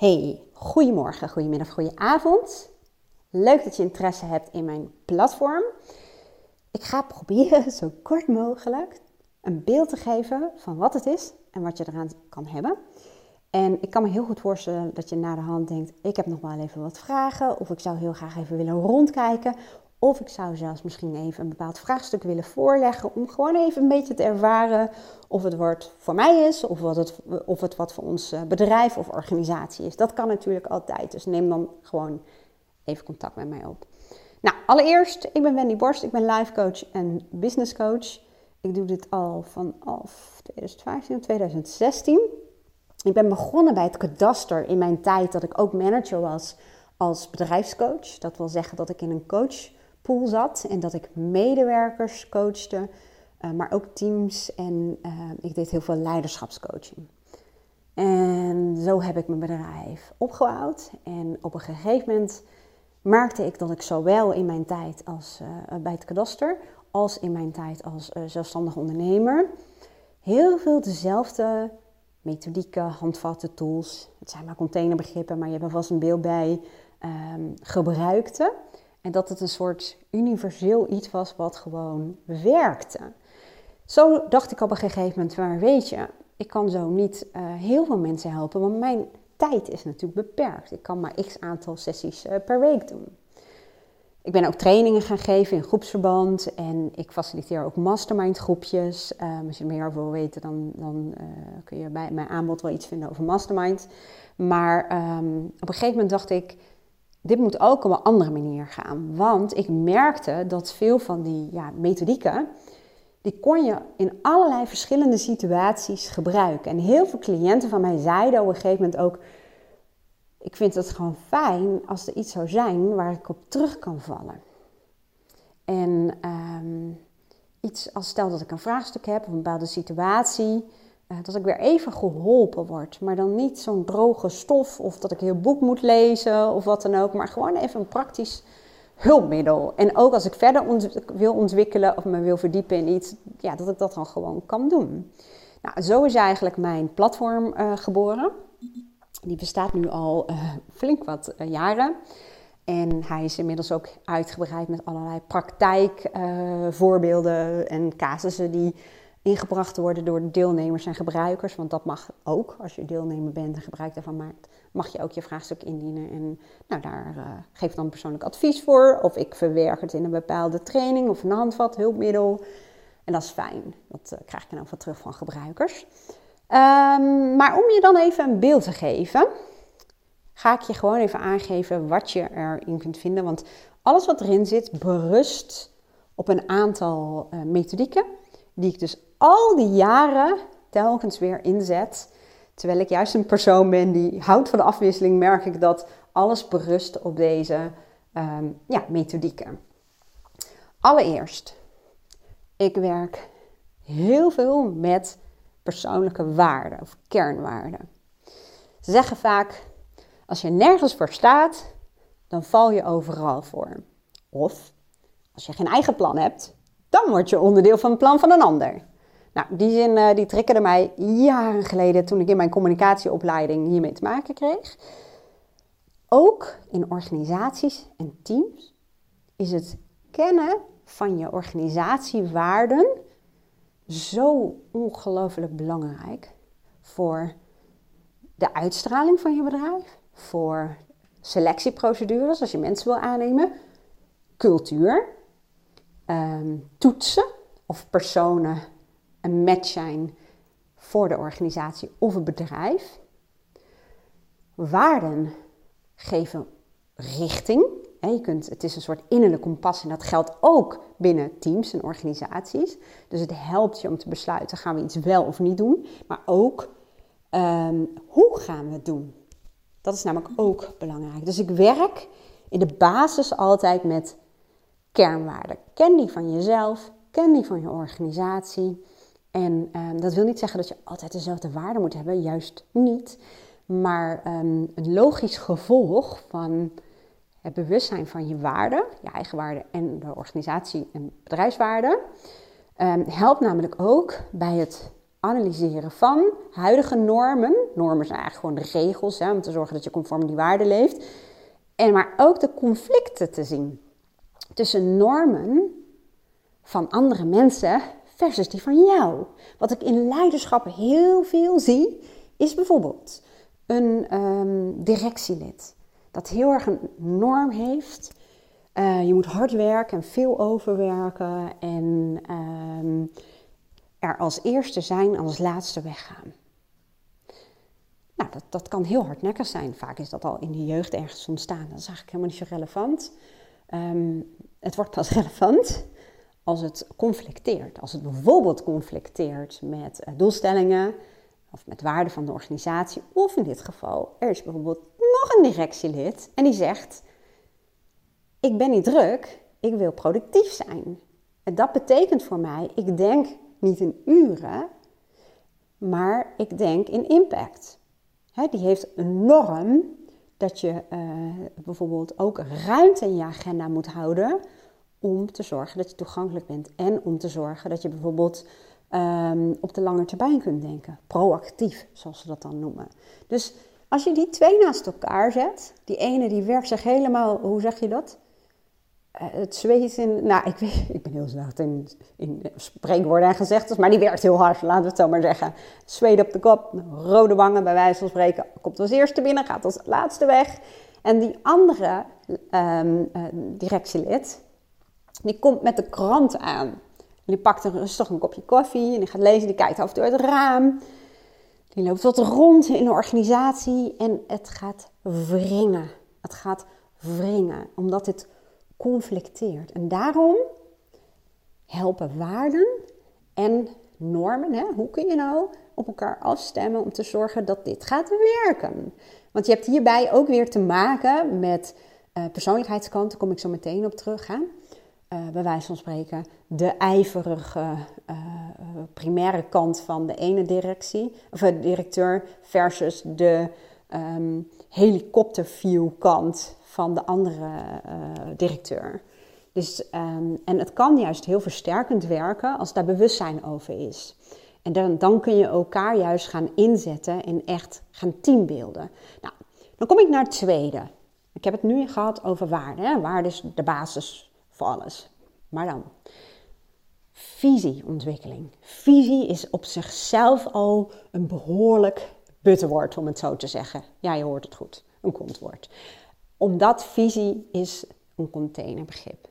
Hey, goedemorgen, goedemiddag, goedenavond. Leuk dat je interesse hebt in mijn platform. Ik ga proberen zo kort mogelijk een beeld te geven van wat het is en wat je eraan kan hebben. En ik kan me heel goed voorstellen dat je na de hand denkt: ik heb nog wel even wat vragen, of ik zou heel graag even willen rondkijken, of ik zou zelfs misschien even een bepaald vraagstuk willen voorleggen om gewoon even een beetje te ervaren of het woord voor mij is of, wat het, of het wat voor ons eh, bedrijf of organisatie is. Dat kan natuurlijk altijd, dus neem dan gewoon even contact met mij op. Nou, allereerst, ik ben Wendy Borst, ik ben life coach en business coach. Ik doe dit al vanaf 2015, 2016. Ik ben begonnen bij het kadaster in mijn tijd dat ik ook manager was als bedrijfscoach. Dat wil zeggen dat ik in een coach pool zat en dat ik medewerkers coachte, uh, maar ook teams en uh, ik deed heel veel leiderschapscoaching. En zo heb ik mijn bedrijf opgebouwd en op een gegeven moment merkte ik dat ik zowel in mijn tijd als uh, bij het kadaster als in mijn tijd als zelfstandig ondernemer heel veel dezelfde methodieken, handvatten, tools, het zijn maar containerbegrippen, maar je hebt er vast een beeld bij, um, gebruikte. En dat het een soort universeel iets was wat gewoon werkte. Zo dacht ik op een gegeven moment, maar weet je, ik kan zo niet uh, heel veel mensen helpen, want mijn tijd is natuurlijk beperkt. Ik kan maar x aantal sessies uh, per week doen. Ik ben ook trainingen gaan geven in groepsverband en ik faciliteer ook mastermind groepjes. Um, als je er meer over wil weten, dan, dan kun je bij mijn aanbod wel iets vinden over mastermind. Maar um, op een gegeven moment dacht ik, dit moet ook op een andere manier gaan. Want ik merkte dat veel van die ja, methodieken, die kon je in allerlei verschillende situaties gebruiken. En heel veel cliënten van mij zeiden op een gegeven moment ook, ik vind het gewoon fijn als er iets zou zijn waar ik op terug kan vallen. En um, iets als stel dat ik een vraagstuk heb of een bepaalde situatie, dat ik weer even geholpen word. Maar dan niet zo'n droge stof of dat ik heel boek moet lezen of wat dan ook. Maar gewoon even een praktisch hulpmiddel. En ook als ik verder wil ontwikkelen of me wil verdiepen in iets, ja, dat ik dat dan gewoon kan doen. Nou, zo is eigenlijk mijn platform uh, geboren. Die bestaat nu al uh, flink wat jaren. En hij is inmiddels ook uitgebreid met allerlei praktijkvoorbeelden en casussen die ingebracht worden door deelnemers en gebruikers. Want dat mag ook. Als je deelnemer bent en gebruik daarvan maakt, mag je ook je vraagstuk indienen. En nou, daar uh, geef dan persoonlijk advies voor. Of ik verwerk het in een bepaalde training of een handvat, hulpmiddel. En dat is fijn. Dat uh, krijg ik dan wat terug van gebruikers. Um, maar om je dan even een beeld te geven, ga ik je gewoon even aangeven wat je erin kunt vinden. Want alles wat erin zit berust op een aantal uh, methodieken die ik dus al die jaren telkens weer inzet. Terwijl ik juist een persoon ben die houdt van de afwisseling, merk ik dat alles berust op deze um, ja, methodieken. Allereerst, ik werk heel veel met persoonlijke waarden of kernwaarden. Ze zeggen vaak, als je nergens voor staat, dan val je overal voor. Of als je geen eigen plan hebt, dan word je onderdeel van het plan van een ander. Nou, die zin uh, die triggerde mij jaren geleden toen ik in mijn communicatieopleiding hiermee te maken kreeg. Ook in organisaties en teams is het kennen van je organisatiewaarden zo ongelooflijk belangrijk voor de uitstraling van je bedrijf, voor selectieprocedures als je mensen wil aannemen, cultuur, um, toetsen of personen een match zijn voor de organisatie of het bedrijf. Waarden geven richting. Je kunt, het is een soort innerlijke kompas en dat geldt ook binnen teams en organisaties. Dus het helpt je om te besluiten, gaan we iets wel of niet doen. Maar ook, um, hoe gaan we het doen? Dat is namelijk ook belangrijk. Dus ik werk in de basis altijd met kernwaarden. Ken die van jezelf, ken die van je organisatie. En um, dat wil niet zeggen dat je altijd dezelfde waarden moet hebben, juist niet. Maar um, een logisch gevolg van het bewustzijn van je waarden, je eigen waarden en de organisatie- en bedrijfswaarden, um, helpt namelijk ook bij het analyseren van huidige normen. Normen zijn eigenlijk gewoon de regels hè, om te zorgen dat je conform die waarden leeft. En maar ook de conflicten te zien tussen normen van andere mensen versus die van jou. Wat ik in leiderschap heel veel zie, is bijvoorbeeld een um, directielid dat heel erg een norm heeft. Uh, je moet hard werken en veel overwerken en um, er als eerste zijn en als laatste weggaan. Nou, dat, dat kan heel hardnekkig zijn. Vaak is dat al in de jeugd ergens ontstaan. Dat is eigenlijk helemaal niet zo relevant. Um, het wordt pas relevant als het conflicteert. Als het bijvoorbeeld conflicteert met uh, doelstellingen of met waarden van de organisatie. Of in dit geval, er is bijvoorbeeld nog een directielid en die zegt: Ik ben niet druk, ik wil productief zijn. En dat betekent voor mij, ik denk niet in uren, maar ik denk in impact. die heeft een norm dat je uh, bijvoorbeeld ook ruimte in je agenda moet houden om te zorgen dat je toegankelijk bent en om te zorgen dat je bijvoorbeeld um, op de lange termijn kunt denken. Proactief, zoals ze dat dan noemen. Dus als je die twee naast elkaar zet, die ene die werkt zich helemaal, hoe zeg je dat? Uh, het zweet in, nou ik, weet, ik ben heel slecht in, in spreekwoorden en gezegdes, maar die werkt heel hard, laten we het zo maar zeggen. Zweet op de kop, rode wangen bij wijze van spreken, komt als eerste binnen, gaat als laatste weg. En die andere um, uh, directielid, die komt met de krant aan. Die pakt rustig een kopje koffie en die gaat lezen, die kijkt af en toe uit het raam. Die loopt wat rond in de organisatie en het gaat wringen. Het gaat wringen, omdat dit conflicteert. En daarom helpen waarden en normen, hè, hoe kun je nou op elkaar afstemmen om te zorgen dat dit gaat werken? Want je hebt hierbij ook weer te maken met uh, persoonlijkheidskant, daar kom ik zo meteen op terug. Hè? Uh, bij wijze van spreken, de ijverige uh, primaire kant van de ene directie, of de directeur, versus de um, helikopterview kant van de andere directeur. Dus, um, en het kan juist heel versterkend werken als daar bewustzijn over is. En dan, dan kun je elkaar juist gaan inzetten en echt gaan teambeelden. Nou, dan kom ik naar het tweede. Ik heb het nu gehad over waarde. Waarde is de basis alles. Maar dan, visieontwikkeling. Visie is op zichzelf al een behoorlijk buttenwoord, om het zo te zeggen. Ja, je hoort het goed, een kontwoord. Omdat visie is een containerbegrip.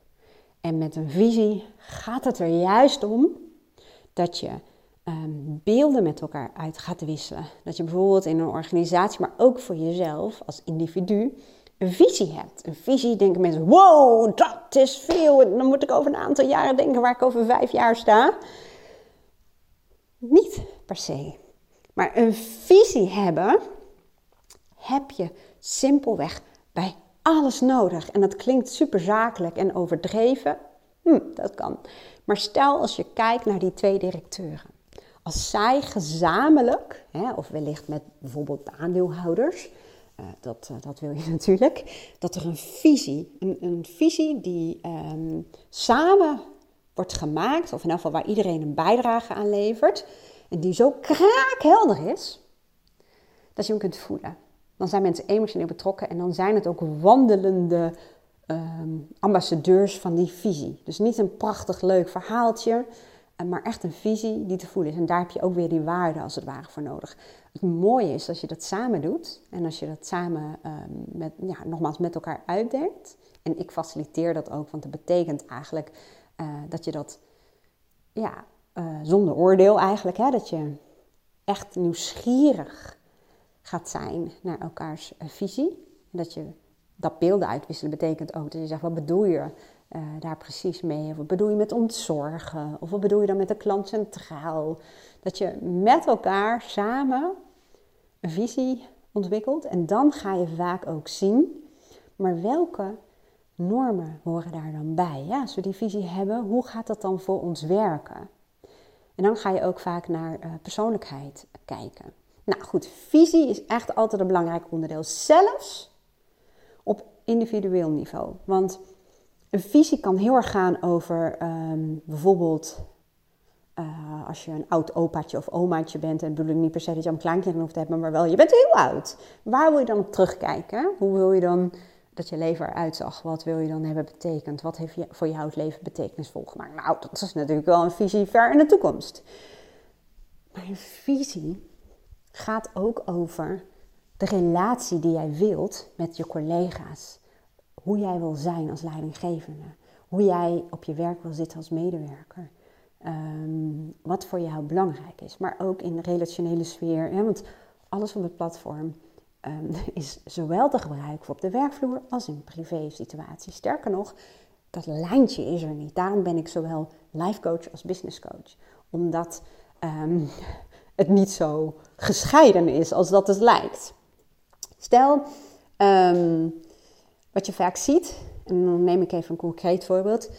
En met een visie gaat het er juist om dat je um, beelden met elkaar uit gaat wisselen. Dat je bijvoorbeeld in een organisatie, maar ook voor jezelf als individu, een visie hebt. Een visie denken mensen, wow, dat is veel. Dan moet ik over een aantal jaren denken waar ik over vijf jaar sta. Niet per se. Maar een visie hebben, heb je simpelweg bij alles nodig. En dat klinkt super zakelijk en overdreven. Hm, dat kan. Maar stel als je kijkt naar die twee directeuren. Als zij gezamenlijk, hè, of wellicht met bijvoorbeeld de aandeelhouders, uh, dat, uh, dat wil je natuurlijk. Dat er een visie, een, een visie die um, samen wordt gemaakt, of in elk geval waar iedereen een bijdrage aan levert, en die zo kraakhelder is, dat je hem kunt voelen. Dan zijn mensen emotioneel betrokken en dan zijn het ook wandelende um, ambassadeurs van die visie. Dus niet een prachtig leuk verhaaltje, eh, maar echt een visie die te voelen is. En daar heb je ook weer die waarde als het ware voor nodig. Het mooie is als je dat samen doet en als je dat samen um, met, ja, nogmaals met elkaar uitdenkt. En ik faciliteer dat ook, want dat betekent eigenlijk uh, dat je dat ja, uh, zonder oordeel eigenlijk, hè, dat je echt nieuwsgierig gaat zijn naar elkaars uh, visie. Dat je dat beelden uitwisselen betekent ook dat je zegt, wat bedoel je uh, daar precies mee? Of wat bedoel je met ontzorgen? Of wat bedoel je dan met de klant centraal? Dat je met elkaar samen een visie ontwikkelt en dan ga je vaak ook zien, maar welke normen horen daar dan bij? Ja, als we die visie hebben, hoe gaat dat dan voor ons werken? En dan ga je ook vaak naar uh, persoonlijkheid kijken. Nou goed, visie is echt altijd een belangrijk onderdeel, zelfs op individueel niveau. Want een visie kan heel erg gaan over um, bijvoorbeeld eh, als je een oud opaatje of omaatje bent, en bedoel ik niet per se dat je een kleinkinderen hoeft te hebben, maar wel, je bent heel oud. Waar wil je dan op terugkijken? Hoe wil je dan dat je leven eruit zag? Wat wil je dan hebben betekend? Wat heeft je, voor jou het leven betekenisvol gemaakt? Nou, dat is natuurlijk wel een visie ver in de toekomst. Maar een visie gaat ook over de relatie die jij wilt met je collega's. Hoe jij wil zijn als leidinggevende. Hoe jij op je werk wil zitten als medewerker. Ehm, wat voor jou belangrijk is. Maar ook in de relationele sfeer. Want alles op het platform um, is zowel te gebruiken op de werkvloer als in privé situaties. Sterker nog, dat lijntje is er niet. Daarom ben ik zowel life coach als business coach. Omdat um, het niet zo gescheiden is als dat het lijkt. Stel, wat je vaak ziet, en dan neem ik even een concreet voorbeeld,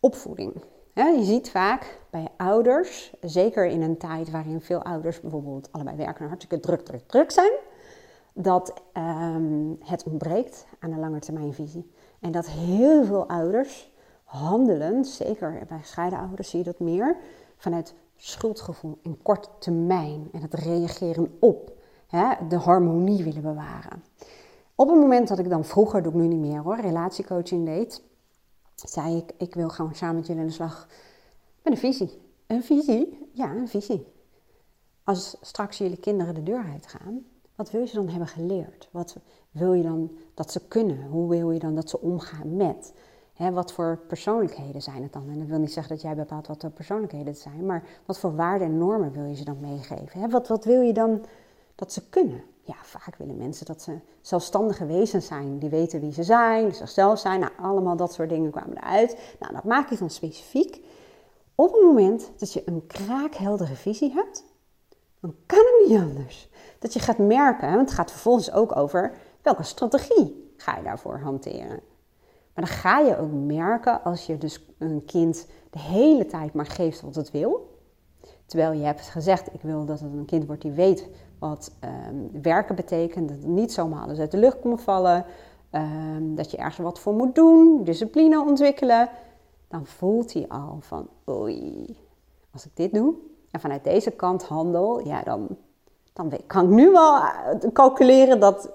opvoeding je ziet vaak bij ouders, zeker in een tijd waarin veel ouders bijvoorbeeld allebei werken en hartstikke druk, druk, druk zijn, dat ehm, het ontbreekt aan een langetermijnvisie. En dat heel veel ouders handelen, zeker bij gescheiden ouders zie je dat meer, vanuit schuldgevoel en korte termijn en het reageren op, de harmonie willen bewaren. Op het moment dat ik dan vroeger, doe ik nu niet meer hoor, relatiecoaching deed, zei ik, ik wil gewoon samen met jullie aan de slag met een visie. Een visie? Ja, een visie. Als straks jullie kinderen de deur uitgaan, wat wil je dan hebben geleerd? Wat wil je dan dat ze kunnen? Hoe wil je dan dat ze omgaan met? wat voor persoonlijkheden zijn het dan? En dat wil niet zeggen dat jij bepaalt wat de persoonlijkheden zijn, maar wat voor waarden en normen wil je ze dan meegeven? wat, wat wil je dan dat ze kunnen? Ja, vaak willen mensen dat ze zelfstandige wezens zijn. Die weten wie ze zijn, zichzelf zijn. Nou, allemaal dat soort dingen kwamen eruit. Nou, dat maak ik dan specifiek. Op het moment dat je een kraakheldere visie hebt, dan kan het niet anders. Dat je gaat merken, want het gaat vervolgens ook over welke strategie ga je daarvoor hanteren. Maar dan ga je ook merken als je dus een kind de hele tijd maar geeft wat het wil. Terwijl je hebt gezegd, ik wil dat het een kind wordt die weet wat um, werken betekent. Dat het niet zomaar alles uit de lucht komt vallen. Um, dat je ergens wat voor moet doen, discipline ontwikkelen. Dan voelt hij al van, oei, als ik dit doe en vanuit deze kant handel, ja, dan, dan kan ik nu wel eh, calculeren dat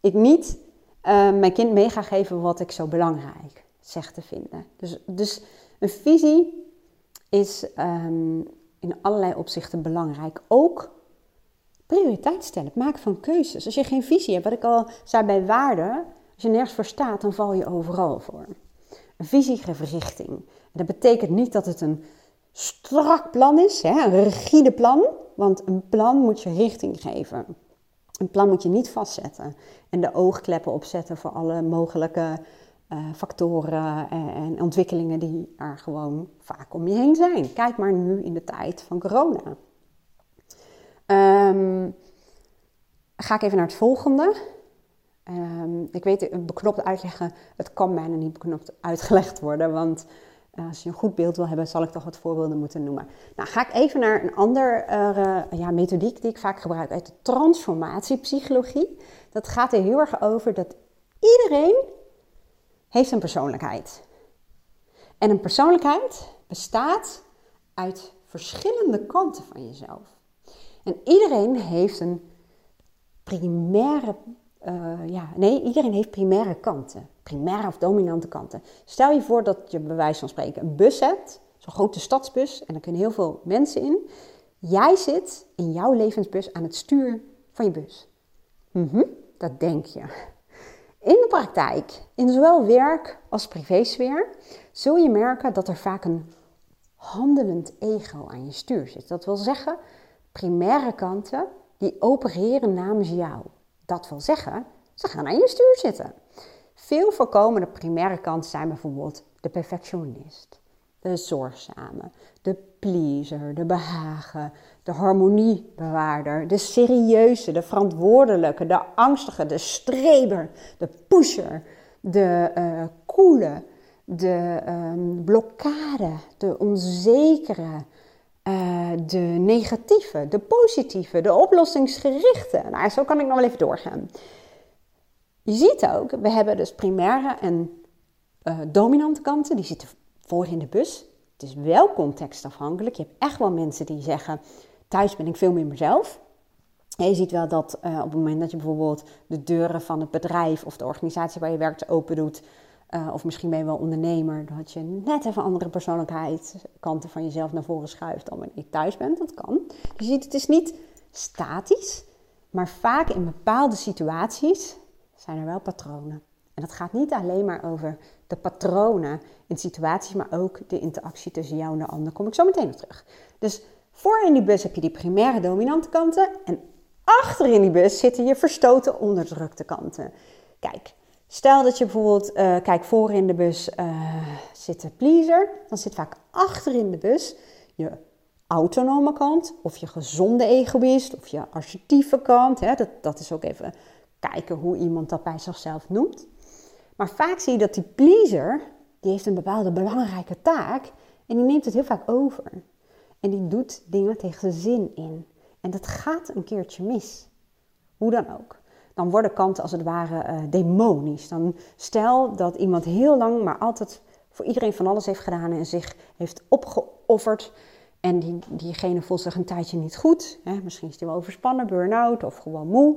ik niet uh, mijn kind mee ga geven wat ik zo belangrijk zeg te vinden. Dus, dus een visie is in allerlei opzichten belangrijk. Ook prioriteit stellen, het maken van keuzes. Als je geen visie hebt, wat ik al zei bij waarden, als je nergens voor staat, dan val je overal voor. Een visie geeft richting. En dat betekent niet dat het een strak plan is, hè, een rigide plan, want een plan moet je richting geven. Een plan moet je niet vastzetten en de oogkleppen opzetten voor alle mogelijke uh, factoren en, en, ontwikkelingen die er gewoon vaak om je heen zijn. Kijk maar nu in de tijd van corona. Um, ga ik even naar het volgende. Um, ik weet, beknopt uitleggen, het kan bijna niet beknopt uitgelegd worden, want uh, als je een goed beeld wil hebben, zal ik toch wat voorbeelden moeten noemen. Nou, ga ik even naar een andere uh, ja, methodiek die ik vaak gebruik uit de transformatiepsychologie. Dat gaat er heel erg over dat iedereen heeft een persoonlijkheid. En een persoonlijkheid bestaat uit verschillende kanten van jezelf. En iedereen heeft een primaire, uh, ja, nee, iedereen heeft primaire kanten. Primaire of dominante kanten. Stel je voor dat je bij wijze van spreken een bus hebt, zo'n grote stadsbus, en daar kunnen heel veel mensen in. Jij zit in jouw levensbus aan het stuur van je bus. Mm dat denk je. In de praktijk, in zowel werk als privésfeer, zul je merken dat er vaak een handelend ego aan je stuur zit. Dat wil zeggen, primaire kanten die opereren namens jou. Dat wil zeggen, ze gaan aan je stuur zitten. Veel voorkomende primaire kanten zijn bijvoorbeeld de perfectionist, de zorgzame, de pleaser, de behagen, de harmoniebewaarder, de serieuze, de verantwoordelijke, de angstige, de streber, de pusher, de uh, coole, de um, blokkade, de onzekere, uh, de negatieve, de positieve, de oplossingsgerichte. Nou, zo kan ik nog wel even doorgaan. Je ziet ook, we hebben dus primaire en uh, dominante kanten, die zitten voor in de bus. Het is wel contextafhankelijk. Je hebt echt wel mensen die zeggen: thuis ben ik veel meer mezelf. En je ziet wel dat uh, op het moment dat je bijvoorbeeld de deuren van het bedrijf of de organisatie waar je werkt open doet, uh, of misschien ben je wel ondernemer, dat je net even andere persoonlijkheidskanten van jezelf naar voren schuift dan wanneer je thuis bent. Dat kan. Je ziet, het is niet statisch, maar vaak in bepaalde situaties zijn er wel patronen. En dat gaat niet alleen maar over de patronen in situaties, maar ook de interactie tussen jou en de ander. Kom ik zo meteen op terug. Dus voor in die bus heb je die primaire dominante kanten en achter in die bus zitten je verstoten onderdrukte kanten. Kijk, stel dat je bijvoorbeeld, uh, kijk, voor in de bus uh, zit de pleaser, dan zit vaak achter in de bus je autonome kant, of je gezonde egoïst, of je assertieve kant. Hè? Dat, dat is ook even kijken hoe iemand dat bij zichzelf noemt. Maar vaak zie je dat die pleaser, die heeft een bepaalde belangrijke taak en die neemt het heel vaak over. En die doet dingen tegen zijn zin in. En dat gaat een keertje mis. Hoe dan ook. Dan worden kanten als het ware uh, demonisch. Dan stel dat iemand heel lang, maar altijd voor iedereen van alles heeft gedaan en zich heeft opgeofferd. En die, diegene voelt zich een tijdje niet goed. Hè? Misschien is hij wel overspannen, burn-out of gewoon moe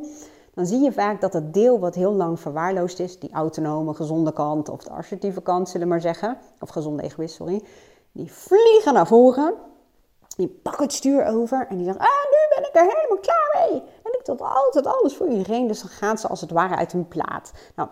dan zie je vaak dat het deel wat heel lang verwaarloosd is, die autonome, gezonde kant of de assertieve kant, zullen we maar zeggen, of gezonde egoïst, sorry, die vliegen naar voren, die pakken het stuur over en die zeggen, ah, nu ben ik er helemaal klaar mee. En ik doe altijd alles voor iedereen, dus dan gaan ze als het ware uit hun plaat. Nou,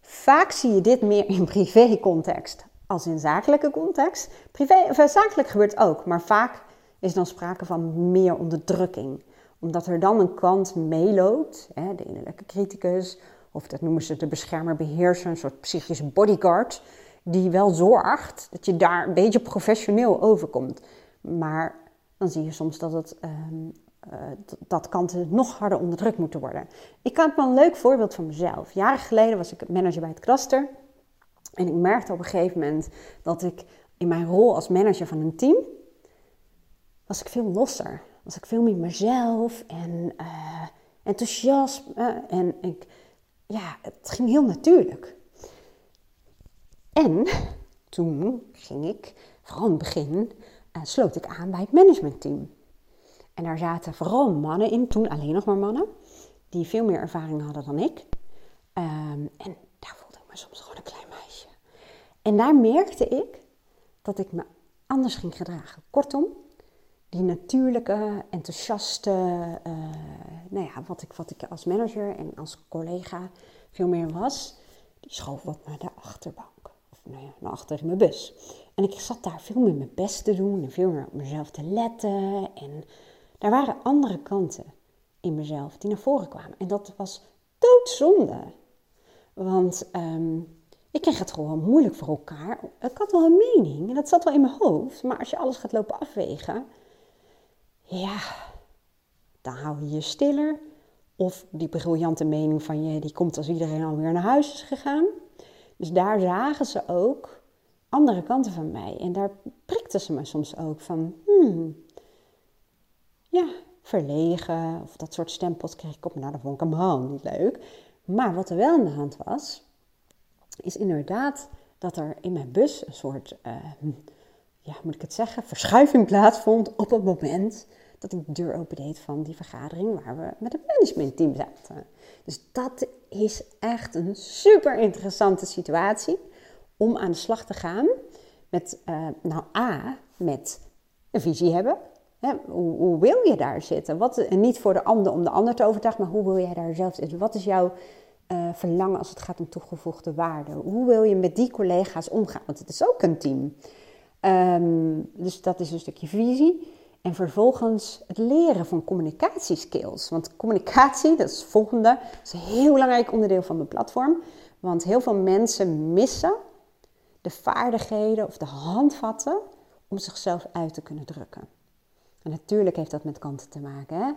vaak zie je dit meer in privé-context als in zakelijke context. Privé, of eh, zakelijk gebeurt ook, maar vaak is dan sprake van meer onderdrukking omdat er dan een kant meeloopt, hè, de innerlijke criticus, of dat noemen ze de beschermer-beheerser, een soort psychische bodyguard, die wel zorgt dat je daar een beetje professioneel overkomt. Maar dan zie je soms dat, het, uh, dat kanten nog harder onderdrukt moeten worden. Ik had wel een leuk voorbeeld van mezelf. Jaren geleden was ik manager bij het cluster. En ik merkte op een gegeven moment dat ik in mijn rol als manager van een team, was ik veel losser was ik veel meer mezelf en uh, enthousiasme. En ik, ja, het ging heel natuurlijk. En toen ging ik, vooral in het begin, sloot ik aan bij het managementteam. En daar zaten vooral mannen in, toen alleen nog maar mannen, die veel meer ervaring hadden dan ik. Um, en daar voelde ik me soms gewoon een klein meisje. En daar merkte ik dat ik me anders ging gedragen. Kortom, die natuurlijke, enthousiaste, uh, nou ja, wat ik, wat ik als manager en als collega veel meer was, die schoof wat naar de achterbank. Nou ja, achter in mijn bus. En ik zat daar veel meer mijn best te doen en veel meer op mezelf te letten. En daar waren andere kanten in mezelf die naar voren kwamen. En dat was doodzonde. Want um, ik kreeg het gewoon moeilijk voor elkaar. Ik had wel een mening en dat zat wel in mijn hoofd. Maar als je alles gaat lopen afwegen, ja, dan hou je je stiller. Of die briljante mening van je, die komt als iedereen alweer naar huis is gegaan. Dus daar zagen ze ook andere kanten van mij. En daar prikten ze me soms ook van, hmm, ja, verlegen. Of dat soort stempels kreeg ik op. Nou, dat vond ik helemaal niet leuk. Maar wat er wel aan de hand was, is inderdaad dat er in mijn bus een soort uh, ja, moet ik het zeggen, verschuiving plaatsvond op het moment dat ik de deur opendeed van die vergadering waar we met het managementteam zaten. Dus dat is echt een super interessante situatie om aan de slag te gaan met, uh, nou A, met een visie hebben. Hè, hoe, hoe, wil je daar zitten? Wat, en niet voor de ander om de ander te overtuigen, maar hoe wil jij daar zelf zitten? Wat is jouw uh, verlangen als het gaat om toegevoegde waarde? Hoe wil je met die collega's omgaan? Want het is ook een team. Um, dus dat is een stukje visie. En vervolgens het leren van communicatieskills. Want communicatie, dat is het volgende, is een heel belangrijk onderdeel van mijn platform. Want heel veel mensen missen de vaardigheden of de handvatten om zichzelf uit te kunnen drukken. En natuurlijk heeft dat met kanten te maken. Hè?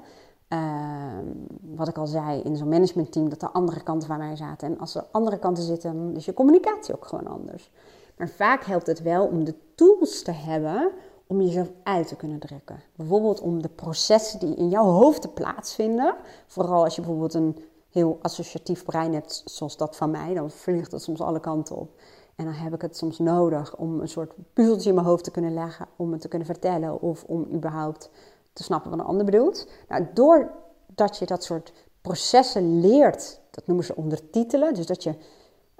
Uh, wat ik al zei, in zo'n managementteam, dat er andere kanten van mij zaten. En als er andere kanten zitten, dan is je communicatie ook gewoon anders. Maar vaak helpt het wel om de tools te hebben om jezelf uit te kunnen drukken. Bijvoorbeeld om de processen die in jouw hoofd te plaatsvinden, vooral als je bijvoorbeeld een heel associatief brein hebt, zoals dat van mij, dan vliegt het soms alle kanten op. En dan heb ik het soms nodig om een soort puzzeltje in mijn hoofd te kunnen leggen, om het te kunnen vertellen of om überhaupt te snappen wat een ander bedoelt. Nou, doordat je dat soort processen leert, dat noemen ze ondertitelen, dus dat je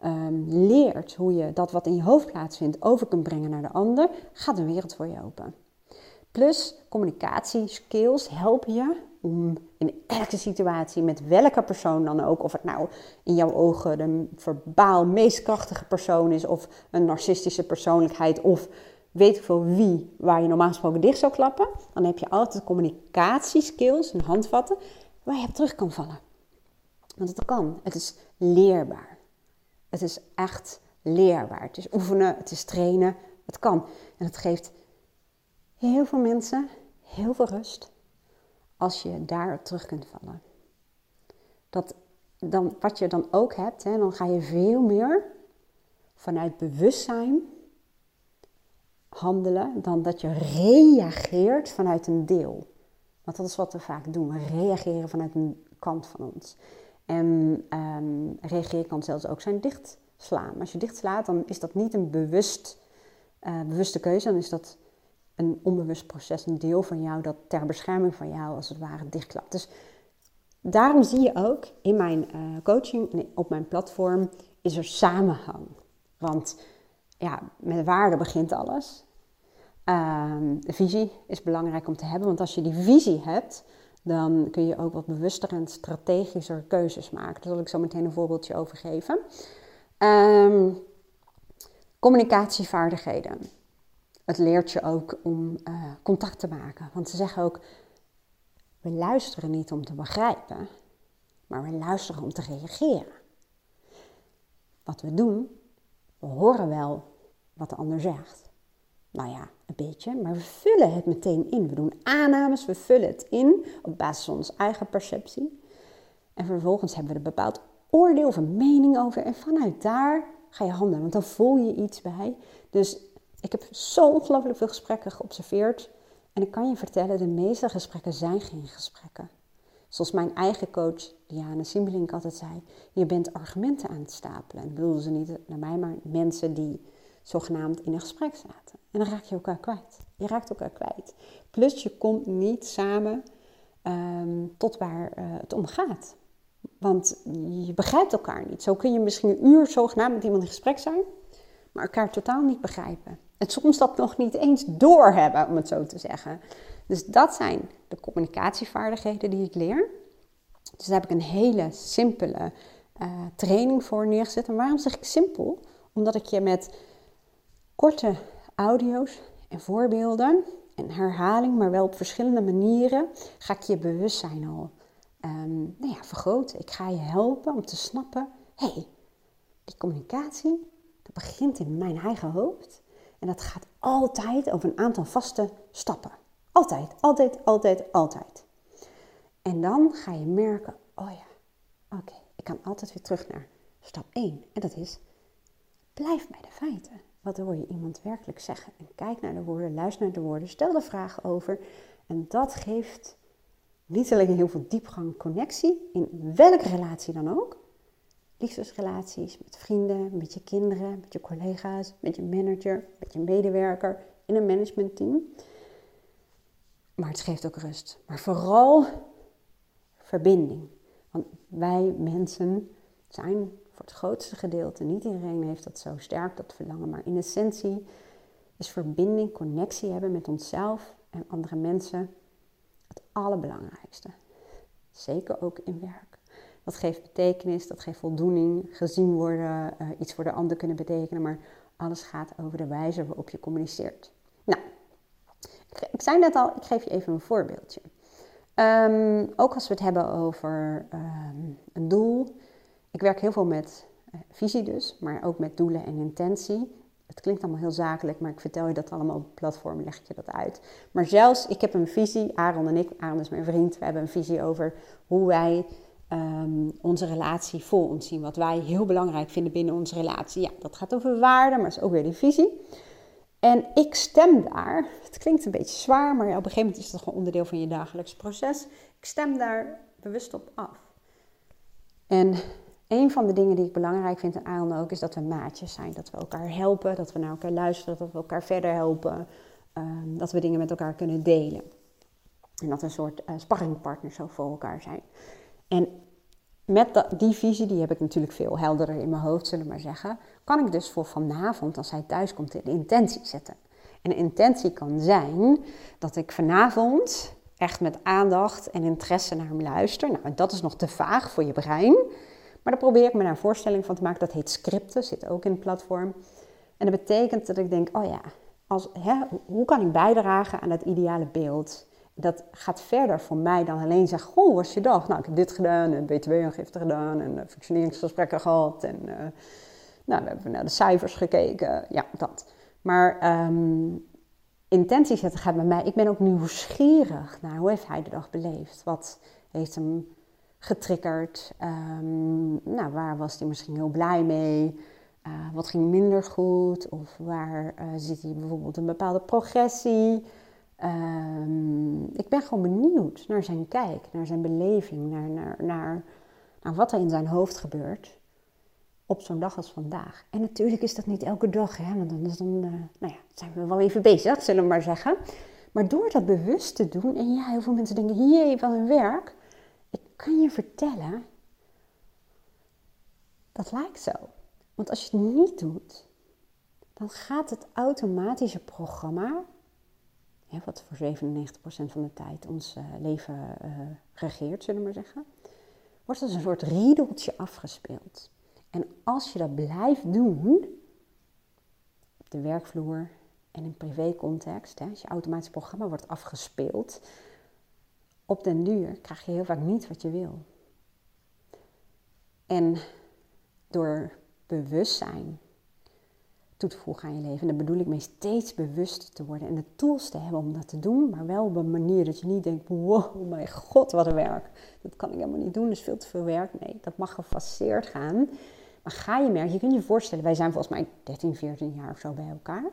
um, leert hoe je dat wat in je hoofd plaatsvindt over kunt brengen naar de ander, gaat een wereld voor je open. Plus communicatieskills helpen je om in elke situatie met welke persoon dan ook, of het nou in jouw ogen de verbaal meest krachtige persoon is, of een narcistische persoonlijkheid, of weet ik veel wie, waar je normaal gesproken dicht zou klappen, dan heb je altijd communicatieskills en handvatten waar je op terug kan vallen. Want het kan, het is leerbaar. Het is echt leerbaar. Het is oefenen, het is trainen, het kan. En het geeft heel veel mensen heel veel rust als je daarop terug kunt vallen. Dat, dan, wat je dan ook hebt, hè, dan ga je veel meer vanuit bewustzijn handelen dan dat je reageert vanuit een deel. Want dat is wat we vaak doen. We reageren vanuit een kant van ons. En um, reageren kan zelfs ook zijn dichtslaan. Als je dichtslaat, dan is dat niet een bewust, uh, bewuste keuze. Dan is dat een onbewust proces, een deel van jou dat ter bescherming van jou als het ware dichtklapt. Dus daarom zie je ook in mijn uh, coaching, op mijn platform, is er samenhang. Want ja, met waarde begint alles. Uh, de visie is belangrijk om te hebben, want als je die visie hebt, dan kun je ook wat bewuster en strategischer keuzes maken. Daar zal ik zo meteen een voorbeeldje over geven. Um, communicatievaardigheden het leert je ook om uh, contact te maken. Want ze zeggen ook, we luisteren niet om te begrijpen, maar we luisteren om te reageren. Wat we doen, we horen wel wat de ander zegt. Nou ja, een beetje, maar we vullen het meteen in. We doen aannames, we vullen het in op basis van onze eigen perceptie. En vervolgens hebben we een bepaald oordeel of een mening over. En vanuit daar ga je handelen, want dan voel je iets bij. Dus ik heb zo ongelooflijk veel gesprekken geobserveerd. En ik kan je vertellen, de meeste gesprekken zijn geen gesprekken. Zoals mijn eigen coach Diana Simbelink altijd zei: je bent argumenten aan het stapelen. En bedoelde ze niet naar mij, maar mensen die zogenaamd in een gesprek zaten. En dan raak je elkaar kwijt. Je raakt elkaar kwijt. Plus je komt niet samen ehm, tot waar uh, het om gaat. Want je begrijpt elkaar niet. Zo kun je misschien een uur zogenaamd met iemand in gesprek zijn, maar elkaar totaal niet begrijpen. En soms dat nog niet eens doorhebben, om het zo te zeggen. Dus dat zijn de communicatievaardigheden die ik leer. Dus daar heb ik een hele simpele uh, training voor neergezet. En waarom zeg ik simpel? Omdat ik je met korte audio's en voorbeelden en herhaling, maar wel op verschillende manieren, ga ik je bewustzijn al um, nou ja, vergroten. Ik ga je helpen om te snappen, hé, hey, die communicatie, dat begint in mijn eigen hoofd. En dat gaat altijd over een aantal vaste stappen. Altijd, altijd, altijd, altijd. En dan ga je merken, oh ja, oké, ik kan altijd weer terug naar stap 1. En dat is, blijf bij de feiten. Wat hoor je iemand werkelijk zeggen? En kijk naar de woorden, luister naar de woorden, stel de vragen over. En dat geeft niet alleen heel veel diepgang, connectie, in welke relatie dan ook, liefdesrelaties, met vrienden, met je kinderen, met je collega's, met je manager, met je medewerker in een managementteam. Maar het geeft ook rust. Maar vooral verbinding. Want wij mensen zijn voor het grootste gedeelte, niet iedereen heeft dat zo sterk, dat verlangen, maar in essentie is verbinding, connectie hebben met onszelf en andere mensen het allerbelangrijkste. Zeker ook in werk. Dat geeft betekenis, dat geeft voldoening, gezien worden, uh, iets voor de ander kunnen betekenen, maar alles gaat over de wijze waarop je communiceert. Nou, ik, zei net al, ik geef je even een voorbeeldje. Ehm, ook als we het hebben over um, een doel. Ik werk heel veel met uh, visie dus, maar ook met doelen en intentie. Het klinkt allemaal heel zakelijk, maar ik vertel je dat allemaal op platform, leg je dat uit. Maar zelfs, ik heb een visie, Aaron en ik, Aaron is mijn vriend, we hebben een visie over hoe wij um, onze relatie vol ons zien. Wat wij heel belangrijk vinden binnen onze relatie. Ja, dat gaat over waarde, maar is ook weer die visie. En ik stem daar, het klinkt een beetje zwaar, maar op een gegeven moment is het gewoon onderdeel van je dagelijks proces. Ik stem daar bewust op af. En een van de dingen die ik belangrijk vind aan Aaron ook, is dat we maatjes zijn. Dat we elkaar helpen, dat we naar elkaar luisteren, dat we elkaar verder helpen. Ehm, dat we dingen met elkaar kunnen delen. En dat we een soort uh, sparringpartners zo voor elkaar zijn. En met die visie, die heb ik natuurlijk veel helderder in mijn hoofd, zullen we maar zeggen, kan ik dus voor vanavond, als hij thuis komt, de intentie zetten. En de intentie kan zijn dat ik vanavond echt met aandacht en interesse naar hem luister. Nou, dat is nog te vaag voor je brein. Maar daar probeer ik me een voorstelling van te maken. Dat heet scripten, zit ook in het platform. En dat betekent dat ik denk, oh ja, als, hè, hoe kan ik bijdragen aan dat ideale beeld? Dat gaat verder voor mij dan alleen zeggen, goh, was je dag? Nou, ik heb dit gedaan en btw-aangifte gedaan en functioneringsgesprekken gehad. En uh, nou, we hebben naar de cijfers gekeken. Ja, dat. Maar um, intentie zetten gaat bij mij. Ik ben ook nieuwsgierig naar hoe heeft hij de dag beleefd? Wat heeft hem getriggerd? Um, nou, waar was hij misschien heel blij mee? Uh, wat ging minder goed? Of waar uh, ziet hij bijvoorbeeld een bepaalde progressie? Um, ik ben gewoon benieuwd naar zijn kijk, naar zijn beleving, naar, naar, naar, wat er in zijn hoofd gebeurt op zo'n dag als vandaag. En natuurlijk is dat niet elke dag, hè, want dan, dan uh, nou ja, zijn we wel even bezig, zullen we maar zeggen. Maar door dat bewust te doen, en ja, heel veel mensen denken, jee, van hun werk. Kan je vertellen, dat lijkt zo. Want als je het niet doet, dan gaat het automatische programma, hè, wat voor 97% van de tijd ons uh, leven uh, regeert, zullen we maar zeggen, wordt als een soort riedeltje afgespeeld. En als je dat blijft doen, op de werkvloer en in privécontext, als je automatisch programma wordt afgespeeld, op den duur krijg je heel vaak niet wat je wil. En door bewustzijn toe te voegen aan je leven, en daar bedoel ik mee steeds bewust te worden en de tools te hebben om dat te doen, maar wel op een manier dat je niet denkt, wow, mijn god, wat een werk. Dat kan ik helemaal niet doen, dat is veel te veel werk. Nee, dat mag gefaseerd gaan. Maar ga je merken, je kunt je voorstellen, wij zijn volgens mij 13, 14 jaar of zo bij elkaar.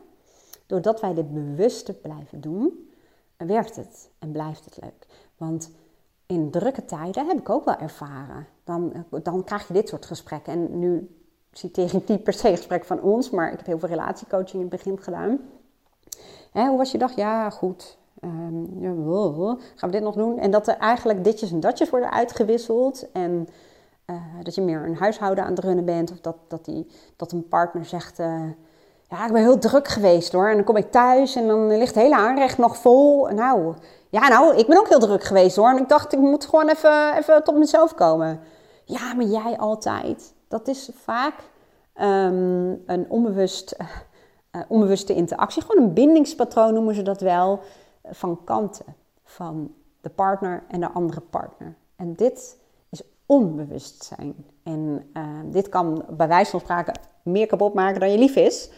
Doordat wij dit bewust blijven doen, werkt het en blijft het leuk. Want in drukke tijden heb ik ook wel ervaren. Dan, dan krijg je dit soort gesprekken. En nu citeer ik niet per se gesprek van ons, maar ik heb heel veel relatiecoaching in het begin gedaan. Hè, hoe was je dag? Ja, goed. Um, gaan we dit nog doen? En dat er eigenlijk ditjes en datjes worden uitgewisseld. En uh, dat je meer een huishouden aan het runnen bent. Of dat, dat, die, dat een partner zegt... Uh, ja, ik ben heel druk geweest hoor. En dan kom ik thuis en dan ligt het hele aanrecht nog vol. Nou, ja nou, ik ben ook heel druk geweest hoor. En ik dacht, ik moet gewoon even, even tot mezelf komen. Ja, maar jij altijd. Dat is vaak um, een onbewust, uh, onbewuste interactie. Gewoon een bindingspatroon noemen ze dat wel. Van kanten. Van de partner en de andere partner. En dit onbewust zijn. En uh, dit kan bij wijze van sprake meer kapot maken dan je lief is,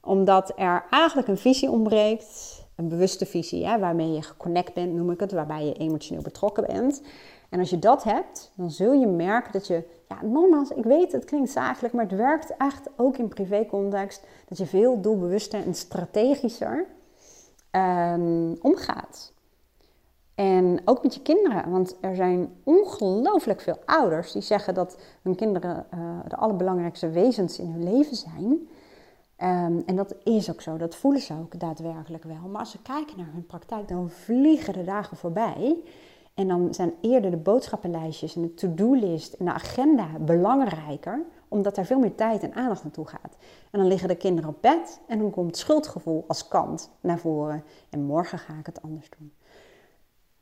omdat er eigenlijk een visie ontbreekt, een bewuste visie, hè, waarmee je geconnect bent, noem ik het, waarbij je emotioneel betrokken bent. En als je dat hebt, dan zul je merken dat je, ja, ik weet het klinkt zakelijk, maar het werkt echt ook in privécontext, dat je veel doelbewuster en strategischer um, omgaat. En ook met je kinderen, want er zijn ongelooflijk veel ouders die zeggen dat hun kinderen uh, de allerbelangrijkste wezens in hun leven zijn. Um, en dat is ook zo, dat voelen ze ook daadwerkelijk wel. Maar als ze kijken naar hun praktijk, dan vliegen de dagen voorbij. En dan zijn eerder de boodschappenlijstjes en de to-do-list en de agenda belangrijker, omdat er veel meer tijd en aandacht naartoe gaat. En dan liggen de kinderen op bed en dan komt het schuldgevoel als kant naar voren. En morgen ga ik het anders doen.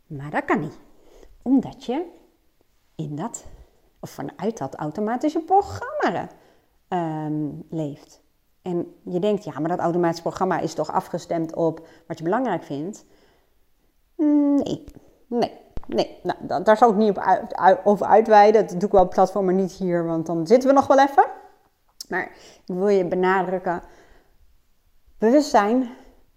Maar dat kan niet. Omdat je in dat, of vanuit dat automatische programma uh, leeft. En je denkt, ja, maar dat automatische programma is toch afgestemd op wat je belangrijk vindt? Nee, nee, nee. Nou, daar zal ik niet op over uitweiden. Dat doe ik wel op platform, maar niet hier, want dan zitten we nog wel even. Maar ik wil je benadrukken, bewustzijn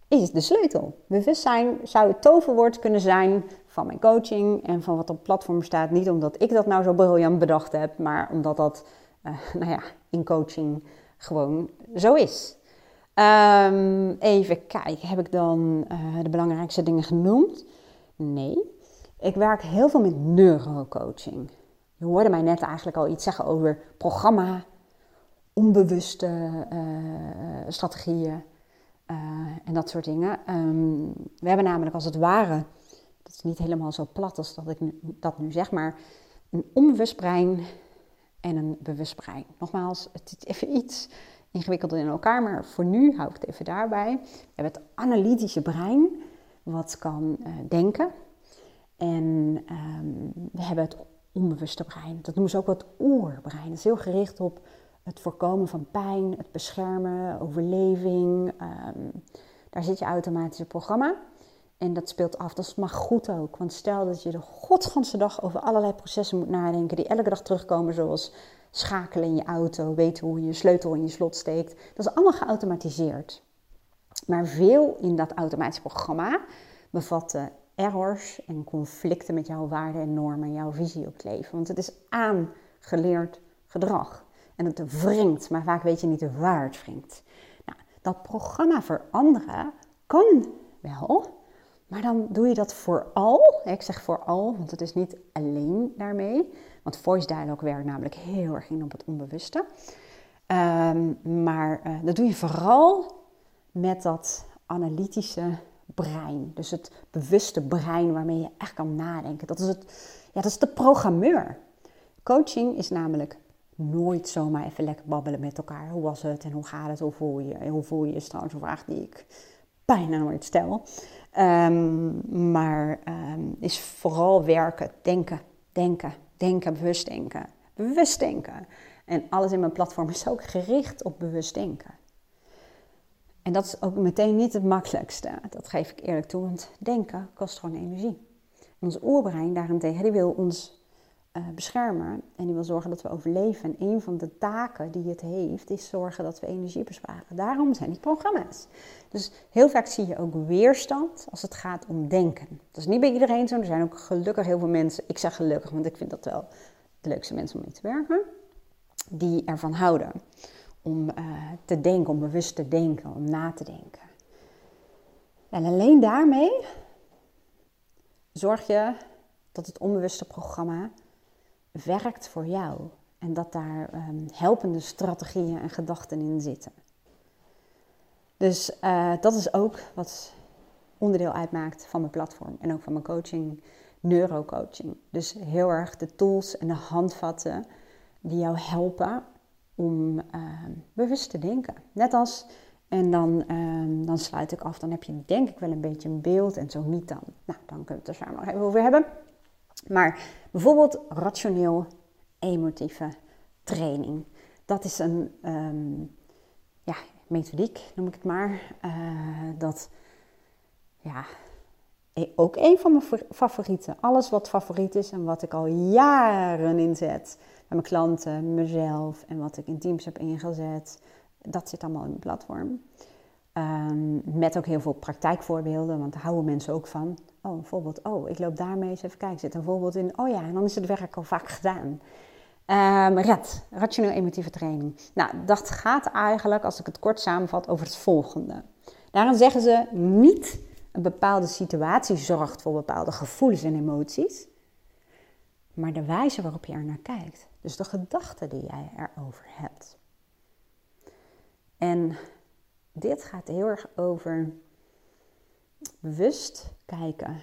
is de sleutel. Bewustzijn zou het toverwoord kunnen zijn van mijn coaching en van wat op platform staat. Niet omdat ik dat nou zo briljant bedacht heb, maar omdat dat uh, nou ja, in coaching gewoon zo is. Um, even kijken, heb ik dan uh, de belangrijkste dingen genoemd? Nee. Ik werk heel veel met neurocoaching. Je hoorde mij net eigenlijk al iets zeggen over programma, onbewuste uh, strategieën uh, en dat soort dingen. Um, we hebben namelijk als het ware, dat is niet helemaal zo plat als dat ik dat nu zeg, maar een onbewust brein en een bewust brein. Nogmaals, het is even iets ingewikkelder in elkaar, maar voor nu hou ik het even daarbij. We hebben het analytische brein, wat kan uh, denken. En um, we hebben het onbewuste brein. Dat noemen ze ook het oerbrein. Dat is heel gericht op het voorkomen van pijn, het beschermen, overleving. Um, daar zit je automatische programma. En dat speelt af. Dat mag goed ook. Want stel dat je de godganse dag over allerlei processen moet nadenken die elke dag terugkomen, zoals schakelen in je auto, weten hoe je je sleutel in je slot steekt. Dat is allemaal geautomatiseerd. Maar veel in dat automatische programma bevat errors en conflicten met jouw waarden en normen en jouw visie op het leven. Want het is aangeleerd gedrag. En het wringt, maar vaak weet je niet waar het wringt. Nou, dat programma veranderen kan wel, maar dan doe je dat vooral. Ik zeg vooral, want het is niet alleen daarmee. Want voice dialogue werkt namelijk heel erg in op het onbewuste. Um, maar uh, dat doe je vooral met dat analytische brein. Dus het bewuste brein waarmee je echt kan nadenken. Dat is, het, ja, dat is de programmeur. Coaching is namelijk nooit zomaar even lekker babbelen met elkaar. Hoe was het en hoe gaat het? Hoe voel je? Hoe voel je is trouwens een vraag die ik bijna nooit stel. Um, maar um, is vooral werken, denken, denken, denken, bewust denken. Bewust denken. En alles in mijn platform is ook gericht op bewust denken. En dat is ook meteen niet het makkelijkste. Dat geef ik eerlijk toe, want denken kost gewoon energie. ons oerbrein daarentegen, die wil ons uh, beschermen en die wil zorgen dat we overleven. En een van de taken die het heeft, is zorgen dat we energie besparen. Daarom zijn die programma's. Dus heel vaak zie je ook weerstand als het gaat om denken. Dat is niet bij iedereen zo. Er zijn ook gelukkig heel veel mensen, ik zeg gelukkig, want ik vind dat wel de leukste mensen om mee te werken, die ervan houden om uh, te denken, om bewust te denken, om na te denken. En alleen daarmee zorg je dat het onbewuste programma werkt voor jou en dat daar um, helpende strategieën en gedachten in zitten. Dus uh, dat is ook wat onderdeel uitmaakt van mijn platform en ook van mijn coaching, neurocoaching. Dus heel erg de tools en de handvatten die jou helpen om uh, bewust te denken. Net als, en dan, uh, dan sluit ik af, dan heb je denk ik wel een beetje een beeld en zo niet dan. Nou, dan kunnen we het er samen nog even over hebben. Maar bijvoorbeeld rationeel emotieve training. Dat is een um, ja, methodiek, noem ik het maar. Uh, dat ja, e-, ook een van mijn favorieten. Alles wat favoriet is en wat ik al jaren inzet mijn klanten, mezelf en wat ik in teams heb ingezet. Dat zit allemaal in mijn platform. Um, met ook heel veel praktijkvoorbeelden, want daar houden mensen ook van. Oh, een voorbeeld. Oh, ik loop daarmee eens even kijken. Zit een voorbeeld in. Oh ja, en dan is het werk al vaak gedaan. Um, RED, rationeel emotieve training. Nou, dat gaat eigenlijk, als ik het kort samenvat, over het volgende. Daarin zeggen ze niet een bepaalde situatie zorgt voor bepaalde gevoelens en emoties, maar de wijze waarop je er naar kijkt. Dus de gedachten die jij erover hebt. En dit gaat heel erg over bewust kijken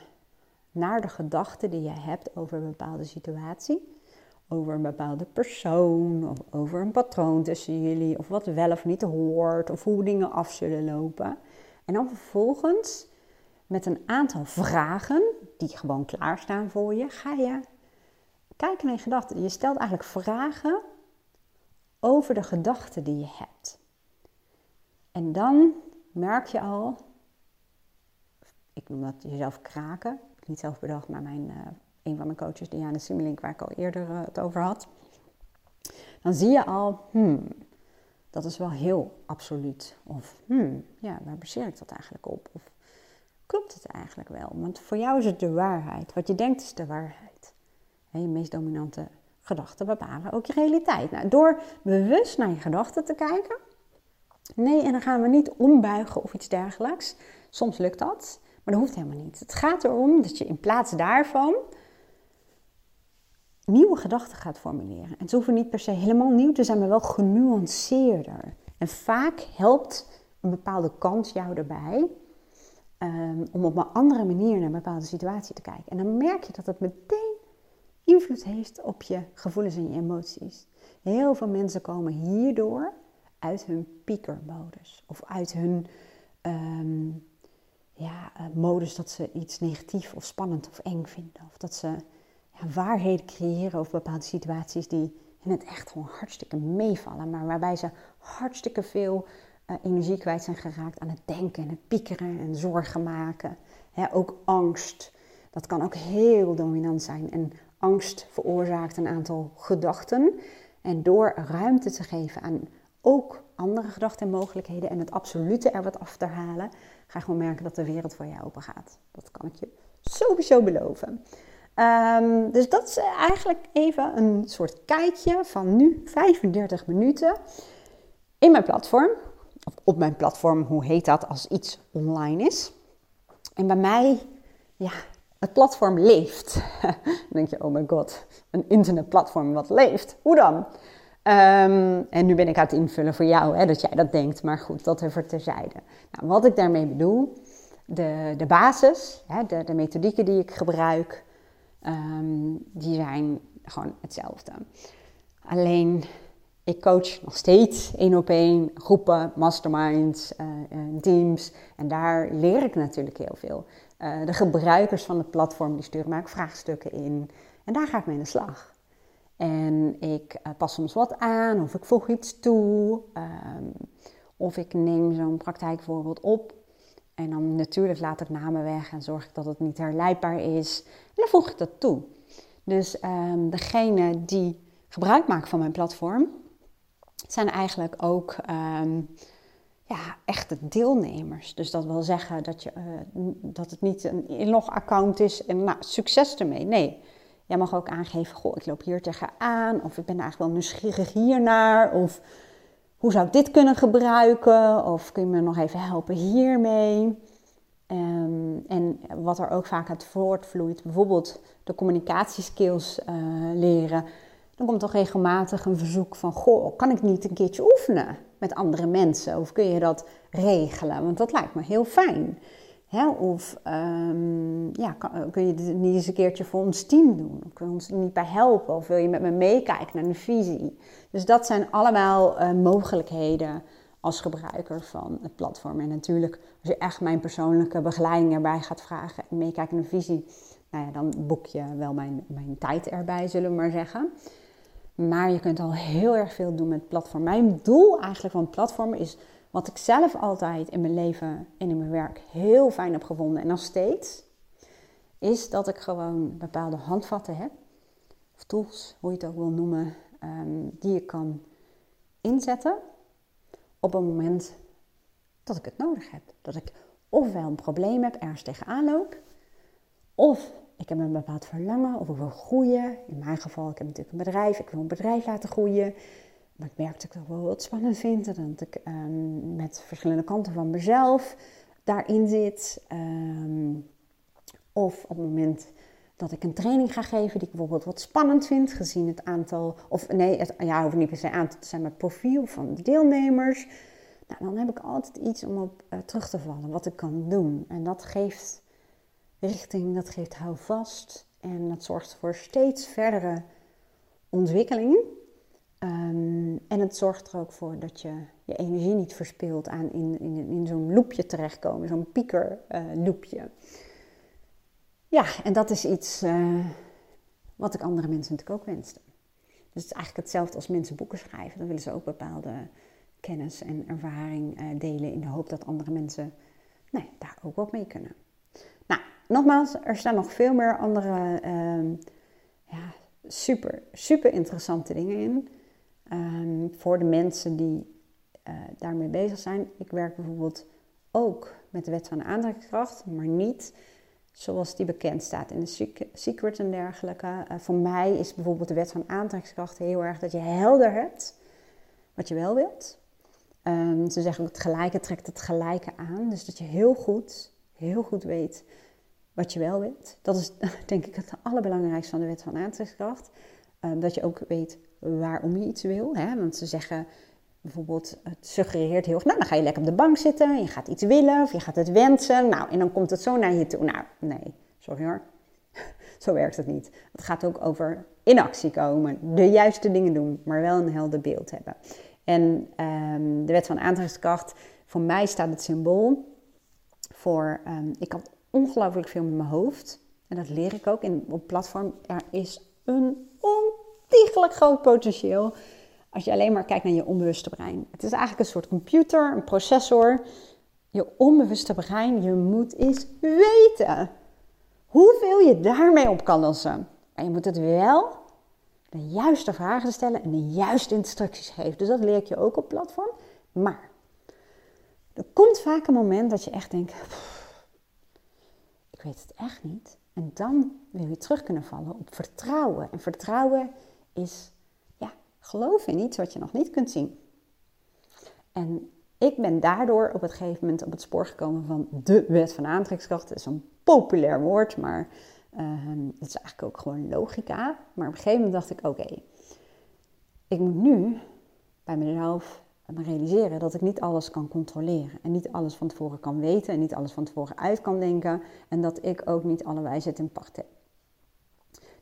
naar de gedachten die jij hebt over een bepaalde situatie, over een bepaalde persoon, of over een patroon tussen jullie, of wat wel of niet hoort, of hoe dingen af zullen lopen. En dan vervolgens met een aantal vragen die gewoon klaarstaan voor je, ga je kijken naar je gedachten. Je stelt eigenlijk vragen over de gedachten die je hebt. En dan merk je al, ik noem dat jezelf kraken, niet zelf bedacht, maar mijn, uh, een van mijn coaches, Diana Simmelink, waar ik al eerder uh, het over had. Dan zie je al, hmm, dat is wel heel absoluut. Of, hmm, ja, waar baseer ik dat eigenlijk op? Of klopt het eigenlijk wel? Want voor jou is het de waarheid. Wat je denkt is de waarheid je meest dominante gedachten bepalen ook je realiteit. Nou, door bewust naar je gedachten te kijken. Nee, en dan gaan we niet ombuigen of iets dergelijks. Soms lukt dat, maar dat hoeft helemaal niet. Het gaat erom dat je in plaats daarvan nieuwe gedachten gaat formuleren. En ze hoeven niet per se helemaal nieuw te zijn, maar wel genuanceerder. En vaak helpt een bepaalde kans jou erbij um, om op een andere manier naar een bepaalde situatie te kijken. En dan merk je dat het meteen invloed heeft op je gevoelens en je emoties. Heel veel mensen komen hierdoor uit hun piekermodus of uit hun um, ja, uh, modus dat ze iets negatief of spannend of eng vinden. Of dat ze ja, waarheden creëren over bepaalde situaties die in het echt gewoon hartstikke meevallen, maar waarbij ze hartstikke veel uh, energie kwijt zijn geraakt aan het denken en het piekeren en zorgen maken. ook angst, dat kan ook heel dominant zijn. En angst veroorzaakt een aantal gedachten. En door ruimte te geven aan ook andere gedachten en mogelijkheden en het absolute er wat af te halen, ga gewoon merken dat de wereld voor je open gaat. Dat kan ik je sowieso beloven. Um, dus dat is eigenlijk even een soort kijkje van nu 35 minuten in mijn platform. Of op mijn platform, hoe heet dat als iets online is. En bij mij, ja, het platform leeft. dan denk je, oh my god, een internetplatform wat leeft. Hoe dan? Um, en nu ben ik aan het invullen voor jou, hè, dat jij dat denkt. Maar goed, dat even terzijde. Nou, wat ik daarmee bedoel, de, de basis, hè, de, methodieken die ik gebruik, um, die zijn gewoon hetzelfde. Alleen, ik coach nog steeds één op één, groepen, masterminds, uh, uh, teams. En daar leer ik natuurlijk heel veel. Uh, de gebruikers van het platform die sturen mij ook vraagstukken in. En daar ga ik mee aan de slag. En ik pas soms wat aan, of ik voeg iets toe, um, of ik neem zo'n praktijkvoorbeeld op. En dan natuurlijk laat ik namen weg en zorg ik dat het niet herleidbaar is. En dan voeg ik dat toe. Dus um, degene die gebruik maken van mijn platform, zijn eigenlijk ook um, ja, echte deelnemers. Dus dat wil zeggen dat, je, uh, dat het niet een inlogaccount is en nou, succes ermee. Nee, jij mag ook aangeven, goh, ik loop hier tegenaan. Of ik ben eigenlijk wel nieuwsgierig hiernaar. Of hoe zou ik dit kunnen gebruiken? Of kun je me nog even helpen hiermee? Um, en wat er ook vaak uit voortvloeit, bijvoorbeeld de communicatieskills uh, leren dan komt toch regelmatig een verzoek van: Goh, kan ik niet een keertje oefenen met andere mensen? Of kun je dat regelen? Want dat lijkt me heel fijn. Of um, ja, kan, kun je het niet eens een keertje voor ons team doen? Of kun je ons niet bij helpen? Of wil je met me meekijken naar een visie? Dus dat zijn allemaal uh, mogelijkheden als gebruiker van het platform. En natuurlijk, als je echt mijn persoonlijke begeleiding erbij gaat vragen en meekijken naar een visie, nou ja, dan boek je wel mijn, mijn tijd erbij, zullen we maar zeggen. Maar je kunt al heel erg veel doen met platform. Mijn doel eigenlijk van platformen is wat ik zelf altijd in mijn leven en in mijn werk heel fijn heb gevonden en nog steeds, is dat ik gewoon bepaalde handvatten heb, of tools, hoe je het ook wil noemen, um, die je kan inzetten op een moment dat ik het nodig heb. Dat ik ofwel een probleem heb, ergens tegenaan loop, of ik heb een bepaald verlangen of ik wil groeien. In mijn geval, ik heb natuurlijk een bedrijf, ik wil een bedrijf laten groeien. Maar ik merk dat ik het wel wat spannend vind. Dat ik um, met verschillende kanten van mezelf daarin zit. Um, of op het moment dat ik een training ga geven die ik bijvoorbeeld wat spannend vind, gezien het aantal, of nee, het, ja, hoeft niet per se aantal te zijn, maar het profiel van de deelnemers. Nou, dan heb ik altijd iets om op uh, terug te vallen, wat ik kan doen. En dat geeft richting, dat geeft houvast en dat zorgt voor steeds verdere ontwikkeling. Um, en het zorgt er ook voor dat je je energie niet verspilt aan in, in, in zo'n loopje terechtkomen, zo'n pieker uh, loopje. Ja, en dat is iets uh, wat ik andere mensen natuurlijk ook wenste. Dus het is eigenlijk hetzelfde als mensen boeken schrijven. Dan willen ze ook bepaalde kennis en ervaring uh, delen in de hoop dat andere mensen nou, daar ook wat mee kunnen nogmaals, er staan nog veel meer andere uh, ja, super, super interessante dingen in. Um, voor de mensen die uh, daarmee bezig zijn. Ik werk bijvoorbeeld ook met de wet van de aantrekkingskracht, maar niet zoals die bekend staat in de secret en dergelijke. Uh, voor mij is bijvoorbeeld de wet van aantrekkingskracht heel erg dat je helder hebt wat je wel wilt. Um, ze zeggen het gelijke trekt het gelijke aan. Dus dat je heel goed, heel goed weet wat je wel wilt. Dat is denk ik het allerbelangrijkste van de wet van aantrekkingskracht. Ehm, dat je ook weet waarom je iets wil. Hè? Want ze zeggen bijvoorbeeld, het suggereert heel erg, nou dan ga je lekker op de bank zitten, je gaat iets willen of je gaat het wensen. Nou, en dan komt het zo naar je toe. Nou, nee, sorry hoor. Zo werkt het niet. Het gaat ook over in actie komen, de juiste dingen doen, maar wel een helder beeld hebben. En ehm, de wet van aantrekkingskracht, voor mij staat het symbool voor, um, ik had ongelooflijk veel met mijn hoofd. En dat leer ik ook in, op platform. Er is een ontiegelijk groot potentieel als je alleen maar kijkt naar je onbewuste brein. Het is eigenlijk een soort computer, een processor. Je onbewuste brein, je moet eens weten hoeveel je daarmee op kan lossen. En je moet het wel de juiste vragen stellen en de juiste instructies geven. Dus dat leer ik je ook op platform. Maar er komt vaak een moment dat je echt denkt: ik weet het echt niet. En dan wil je terug kunnen vallen op vertrouwen. En vertrouwen is ja, geloven in iets wat je nog niet kunt zien. En ik ben daardoor op het gegeven moment op het spoor gekomen van de wet van aantrekkingskracht. Dat is een populair woord, maar uh, het is eigenlijk ook gewoon logica. Maar op een gegeven moment dacht ik, oké, ik moet nu bij mezelf me realiseren dat ik niet alles kan controleren. En niet alles van tevoren kan weten en niet alles van tevoren uit kan denken. En dat ik ook niet alle wijsheid in pacht heb.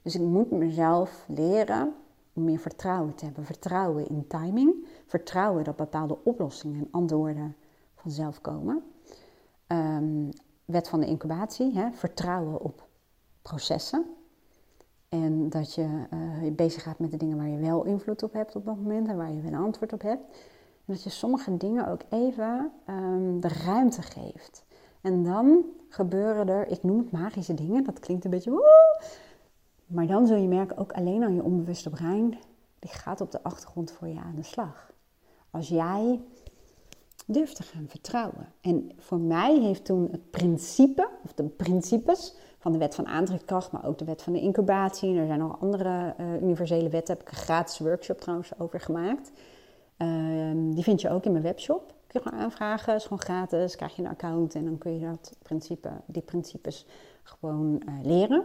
Dus ik moet mezelf leren om meer vertrouwen te hebben. Vertrouwen in timing. Vertrouwen dat bepaalde oplossingen en antwoorden vanzelf komen. Um, wet van de incubatie. Hè? Vertrouwen op processen. En dat je uh, je bezig gaat met de dingen waar je wel invloed op hebt op dat moment en waar je wel een antwoord op hebt. En dat je sommige dingen ook even um, de ruimte geeft. En dan gebeuren er, ik noem het magische dingen, dat klinkt een beetje woe, maar dan zul je merken, ook alleen aan je onbewuste brein, die gaat op de achtergrond voor je aan de slag. Als jij durft te gaan vertrouwen. En voor mij heeft toen het principe, of de principes van de wet van aantrekkingskracht, maar ook de wet van de incubatie. En er zijn nog andere uh, universele wetten, heb ik een gratis workshop trouwens over gemaakt. Uh, die vind je ook in mijn webshop. Kun je gewoon aanvragen, is gewoon gratis, krijg je een account en dan kun je dat principe, die principes gewoon uh, leren.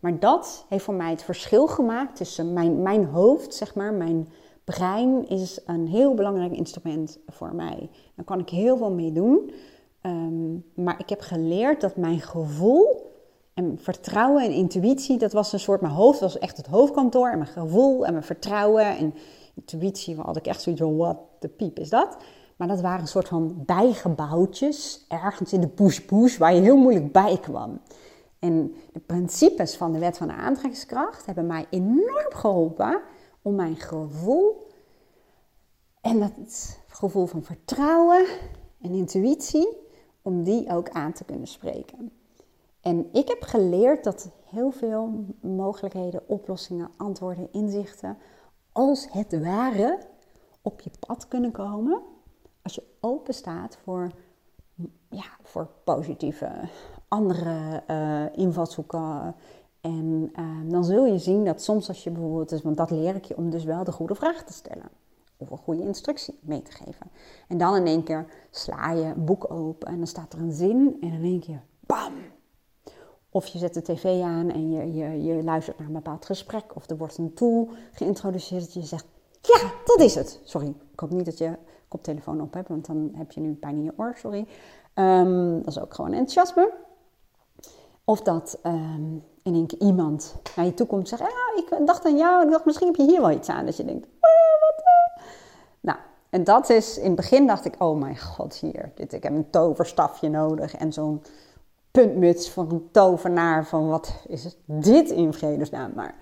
Maar dat heeft voor mij het verschil gemaakt tussen mijn, mijn hoofd, zeg maar, mijn brein is een heel belangrijk instrument voor mij. Daar kan ik heel veel mee doen. Um, maar ik heb geleerd dat mijn gevoel en vertrouwen en intuïtie, dat was een soort, mijn hoofd was echt het hoofdkantoor. En mijn gevoel en mijn vertrouwen en intuïtie, had ik echt zoiets van, wat de piep is dat? Maar dat waren een soort van bijgebouwtjes, ergens in de bush-bush, waar je heel moeilijk bij kwam. En de principes van de wet van de aantrekkingskracht hebben mij enorm geholpen om mijn gevoel en dat gevoel van vertrouwen en intuïtie, om die ook aan te kunnen spreken. En ik heb geleerd dat heel veel mogelijkheden, oplossingen, antwoorden, inzichten, als het ware op je pad kunnen komen als je open staat voor, ja, voor positieve andere uh, invalshoeken. En uh, dan zul je zien dat soms als je bijvoorbeeld, want dat leer ik je om dus wel de goede vraag te stellen. Of een goede instructie mee te geven. En dan in één keer sla je een boek open en dan staat er een zin en in één keer bam. Of je zet de tv aan en je, je, je luistert naar een bepaald gesprek. Of er wordt een tool geïntroduceerd dat je zegt, ja, dat is het. Sorry, ik hoop niet dat je koptelefoon op hebt, want dan heb je nu pijn in je oor, sorry. Um, dat is ook gewoon enthousiasme. Of dat um, in één keer iemand naar je toe komt en ja, ik dacht aan jou, ik dacht misschien heb je hier wel iets aan. Dat je denkt, ah, wat? Nou, en dat is, in het begin dacht ik, oh mijn god, hier, dit, ik heb een toverstafje nodig en zo'n puntmuts van een tovenaar van wat is dit in vredesnaam. Maar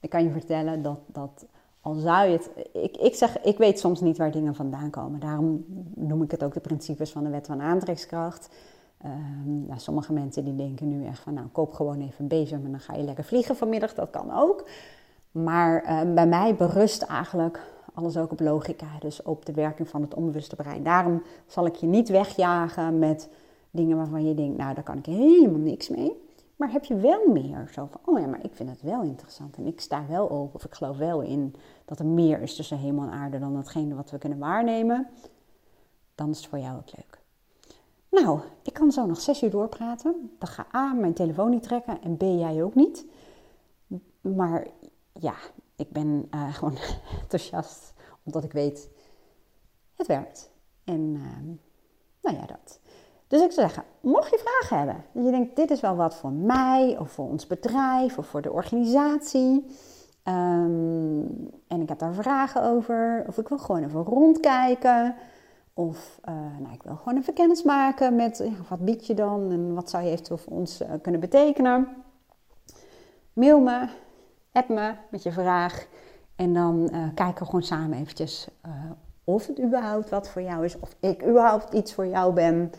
ik kan je vertellen dat, dat al zou je het. Ik, ik zeg, ik weet soms niet waar dingen vandaan komen. Daarom noem ik het ook de principes van de wet van aantrekkingskracht. Um, sommige mensen die denken nu echt van, nou koop gewoon even een bezem en dan ga je lekker vliegen vanmiddag. Dat kan ook. Maar um, bij mij berust eigenlijk alles ook op logica, dus op de werking van het onbewuste brein. Daarom zal ik je niet wegjagen met dingen waarvan je denkt, nou daar kan ik helemaal niks mee. Maar heb je wel meer zo van, oh ja, maar ik vind het wel interessant en ik sta wel open of ik geloof wel in dat er meer is tussen hemel en aarde dan datgene wat we kunnen waarnemen, dan is het voor jou ook leuk. Nou, ik kan zo nog zes uur doorpraten. Dan ga A, mijn telefoon niet trekken en B, jij ook niet. Maar ja, ik ben uh, gewoon enthousiast omdat ik weet, het werkt. En uh, nou ja, dat. Dus ik zou zeggen, mocht je vragen hebben, dat je denkt, dit is wel wat voor mij, of voor ons bedrijf, of voor de organisatie. Um, en ik heb daar vragen over, of ik wil gewoon even rondkijken. Of uh, nou, ik wil gewoon even kennis maken met ja, wat bied je dan en wat zou je eventueel voor ons uh, kunnen betekenen. Mail me, app me met je vraag. En dan kijken we gewoon samen eventjes of het überhaupt wat voor jou is. Of ik überhaupt iets voor jou ben.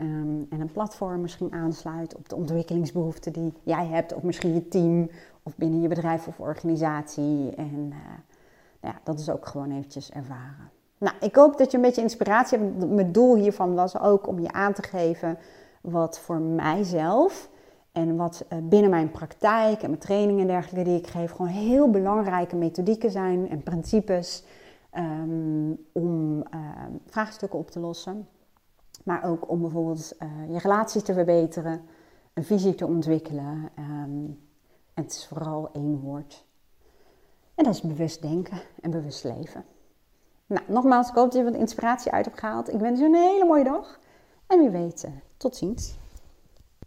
Um, en een platform misschien aansluit op de ontwikkelingsbehoeften die jij hebt. Of misschien je team of binnen je bedrijf of organisatie. En nou ja, dat is ook gewoon eventjes ervaren. Nou, ik hoop dat je een beetje inspiratie hebt. Mijn doel hiervan was ook om je aan te geven wat voor mijzelf en wat eh, binnen mijn praktijk en mijn trainingen en dergelijke die ik geef, gewoon heel belangrijke methodieken zijn en principes um, om uh, vraagstukken op te lossen. Maar ook om bijvoorbeeld uh, je relatie te verbeteren, een visie te ontwikkelen. Um, en het is vooral één woord. En dat is bewust denken en bewust leven. Nou, nogmaals, ik hoop dat je wat inspiratie uit hebt gehaald. Ik wens je een hele mooie dag. En wie weet, tot ziens.